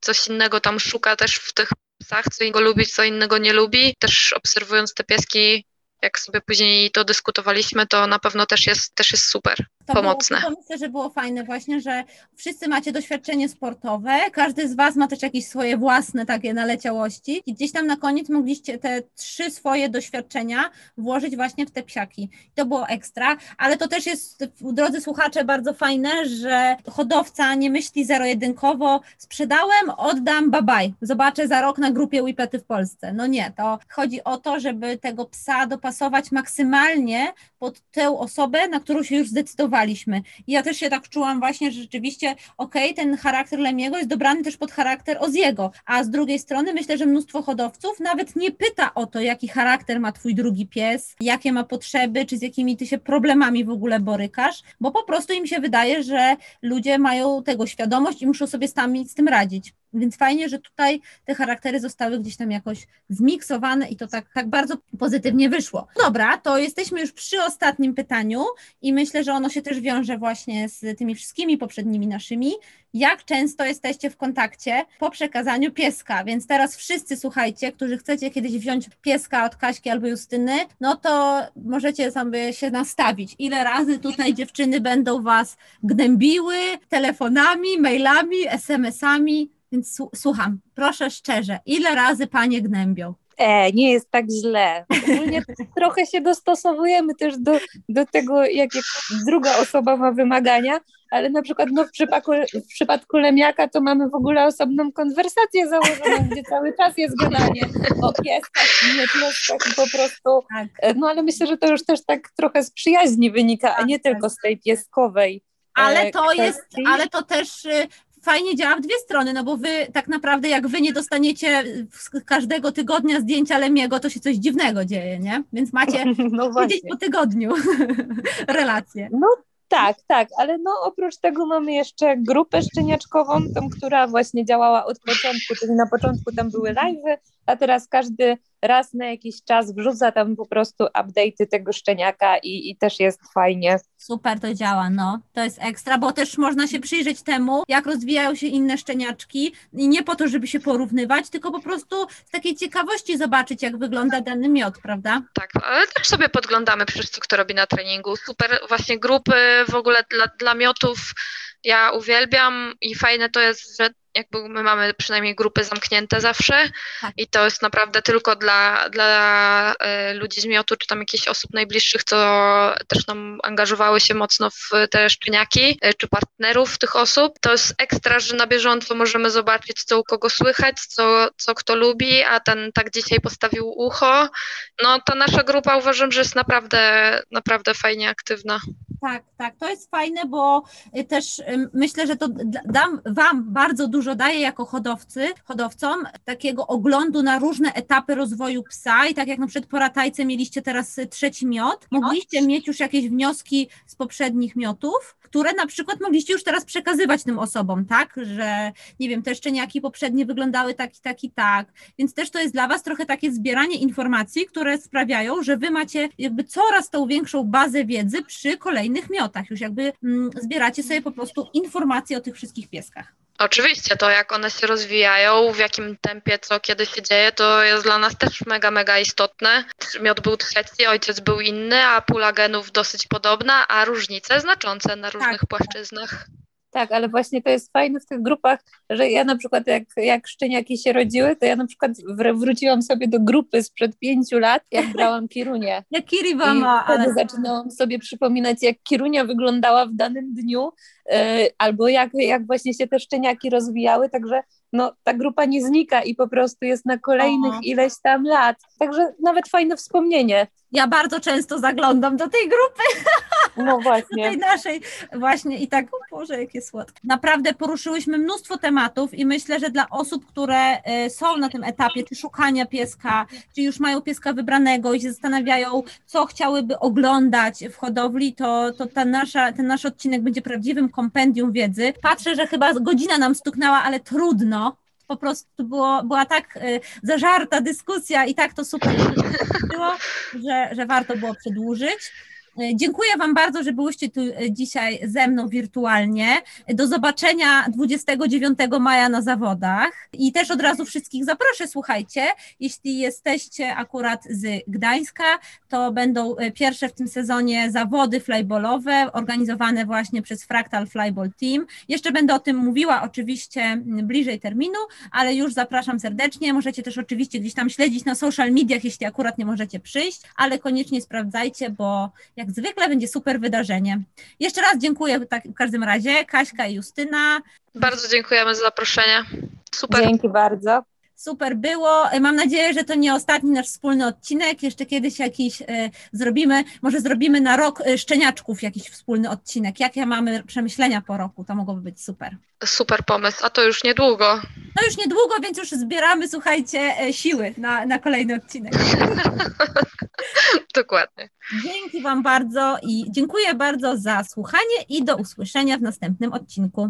coś innego tam szuka też w tych psach, co innego lubi, co innego nie lubi. Też obserwując te pieski, jak sobie później to dyskutowaliśmy, to na pewno też jest, też jest super to pomocne. Było, to myślę, że było fajne właśnie, że wszyscy macie doświadczenie sportowe, każdy z Was ma też jakieś swoje własne takie naleciałości i gdzieś tam na koniec mogliście te trzy swoje doświadczenia włożyć właśnie w te psiaki. To było ekstra, ale to też jest, drodzy słuchacze, bardzo fajne, że hodowca nie myśli zero-jedynkowo, sprzedałem, oddam, bye, zobaczę za rok na grupie Wipety w Polsce. No nie, to chodzi o to, żeby tego psa dopasować maksymalnie pod tę osobę, na którą się już I ja też się tak czułam właśnie, że rzeczywiście, okej, okay, ten charakter Lemiego jest dobrany też pod charakter Oziego, a z drugiej strony myślę, że mnóstwo hodowców nawet nie pyta o to, jaki charakter ma twój drugi pies, jakie ma potrzeby, czy z jakimi ty się problemami w ogóle borykasz, bo po prostu im się wydaje, że ludzie mają tego świadomość i muszą sobie sami z tym radzić. Więc fajnie, że tutaj te charaktery zostały gdzieś tam jakoś zmiksowane i to tak, tak bardzo pozytywnie wyszło. Dobra, to jesteśmy już przy ostatnim pytaniu i myślę, że ono się też wiąże właśnie z tymi wszystkimi poprzednimi naszymi. Jak często jesteście w kontakcie po przekazaniu pieska? Więc teraz wszyscy słuchajcie, którzy chcecie kiedyś wziąć pieska od Kaśki albo Justyny, no to możecie sobie się nastawić. Ile razy tutaj dziewczyny będą was gnębiły telefonami, mailami, SMS-ami, więc słucham, proszę szczerze, ile razy panie gnębią? E, nie jest tak źle. Ogólnie trochę się dostosowujemy też do, do tego, jakie druga osoba ma wymagania, ale na przykład no, w, przypadku, w przypadku Lemiaka to mamy w ogóle osobną konwersację założoną, gdzie cały czas jest gadanie o pieskach nie pieskach i po prostu, tak. E, no ale myślę, że to już też tak trochę z przyjaźni wynika, a nie tak, tylko tak. z tej pieskowej ale e, to kwestii. jest, ale to też y, fajnie działa w dwie strony, no bo wy tak naprawdę jak wy nie dostaniecie każdego tygodnia zdjęcia Lemiego, to się coś dziwnego dzieje, nie? Więc macie no tydzień po tygodniu relacje. No tak, tak, ale no oprócz tego mamy jeszcze grupę szczeniaczkową, tą, która właśnie działała od początku, czyli na początku tam były live'y, a teraz każdy raz na jakiś czas wrzuca tam po prostu update'y tego szczeniaka i, i też jest fajnie. Super to działa, no. To jest ekstra, bo też można się przyjrzeć temu, jak rozwijają się inne szczeniaczki i nie po to, żeby się porównywać, tylko po prostu z takiej ciekawości zobaczyć, jak wygląda dany miod, prawda? Tak, ale też sobie podglądamy przecież, co kto robi na treningu. Super właśnie grupy w ogóle dla, dla miotów ja uwielbiam i fajne to jest, że jakby my mamy przynajmniej grupy zamknięte zawsze tak. i to jest naprawdę tylko dla, dla e, ludzi z miotu, czy tam jakichś osób najbliższych, co też nam angażowały się mocno w te szczeniaki, e, czy partnerów tych osób. To jest ekstra, że na bieżąco możemy zobaczyć, co u kogo słychać, co, co kto lubi, a ten tak dzisiaj postawił ucho. No ta nasza grupa uważam, że jest naprawdę, naprawdę fajnie aktywna. Tak, tak, to jest fajne, bo y, też myślę, że to dam Wam bardzo dużo daje jako hodowcy, hodowcom takiego oglądu na różne etapy rozwoju psa i tak jak na przykład po ratajce mieliście teraz y, trzeci miot, mogliście mieć już jakieś wnioski z poprzednich miotów, które na przykład mogliście już teraz przekazywać tym osobom, tak, że nie wiem, te szczeniaki poprzednie wyglądały tak i tak i tak, więc też to jest dla Was trochę takie zbieranie informacji, które sprawiają, że Wy macie jakby coraz tą większą bazę wiedzy przy kolejnych miotach, już jakby mm, zbieracie sobie po prostu informacje o tych wszystkich pieskach. Oczywiście, to jak one się rozwijają, w jakim tempie, co kiedy się dzieje, to jest dla nas też mega, mega istotne. Miod był trzeci, ojciec był inny, a pula genów dosyć podobna, a różnice znaczące na różnych płaszczyznach. Tak, ale właśnie to jest fajne w tych grupach, że ja na przykład jak, jak szczeniaki się rodziły, to ja na przykład wr- wróciłam sobie do grupy sprzed pięciu lat, jak brałam Kirunię. Jak Kiri I mama, wtedy ale zaczynałam sobie przypominać, jak Kirunia wyglądała w danym dniu, e, albo jak, jak właśnie się te szczeniaki rozwijały, także no, ta grupa nie znika i po prostu jest na kolejnych O. ileś tam lat. Także nawet fajne wspomnienie. Ja bardzo często zaglądam do tej grupy, No do właśnie. tej naszej właśnie i tak, o Boże, jakie słodkie. Naprawdę poruszyłyśmy mnóstwo tematów i myślę, że dla osób, które y, są na tym etapie, czy szukania pieska, czy już mają pieska wybranego i się zastanawiają, co chciałyby oglądać w hodowli, to, to ta nasza, ten nasz odcinek będzie prawdziwym kompendium wiedzy. Patrzę, że chyba godzina nam stuknęła, ale trudno. Po prostu było, była tak y, zażarta dyskusja i tak to super było, że, że warto było przedłużyć. E, Dziękuję Wam bardzo, że byłyście tu e, dzisiaj ze mną wirtualnie. Do zobaczenia 29 maja na zawodach. I też od razu wszystkich zaproszę, słuchajcie, jeśli jesteście akurat z Gdańska, to będą e, pierwsze w tym sezonie zawody flyballowe organizowane właśnie przez Fractal Flyball Team. Jeszcze będę o tym mówiła oczywiście bliżej terminu, ale już zapraszam serdecznie. Możecie też oczywiście gdzieś tam śledzić na social mediach, jeśli akurat nie możecie przyjść, ale koniecznie sprawdzajcie, bo jak zwykle będzie super wydarzenie. Jeszcze raz dziękuję tak, w każdym razie, Kaśka i Justyna. Bardzo dziękujemy za zaproszenie. Super. Dzięki bardzo. Super było. Mam nadzieję, że to nie ostatni nasz wspólny odcinek. Jeszcze kiedyś jakiś e, zrobimy, może zrobimy na rok e, szczeniaczków jakiś wspólny odcinek. Jakie mamy przemyślenia po roku? To mogłoby być super. Super pomysł, a to już niedługo. No już niedługo, więc już zbieramy, słuchajcie, e, siły na, na kolejny odcinek. Dokładnie. Dzięki Wam bardzo i dziękuję bardzo za słuchanie i do usłyszenia w następnym odcinku.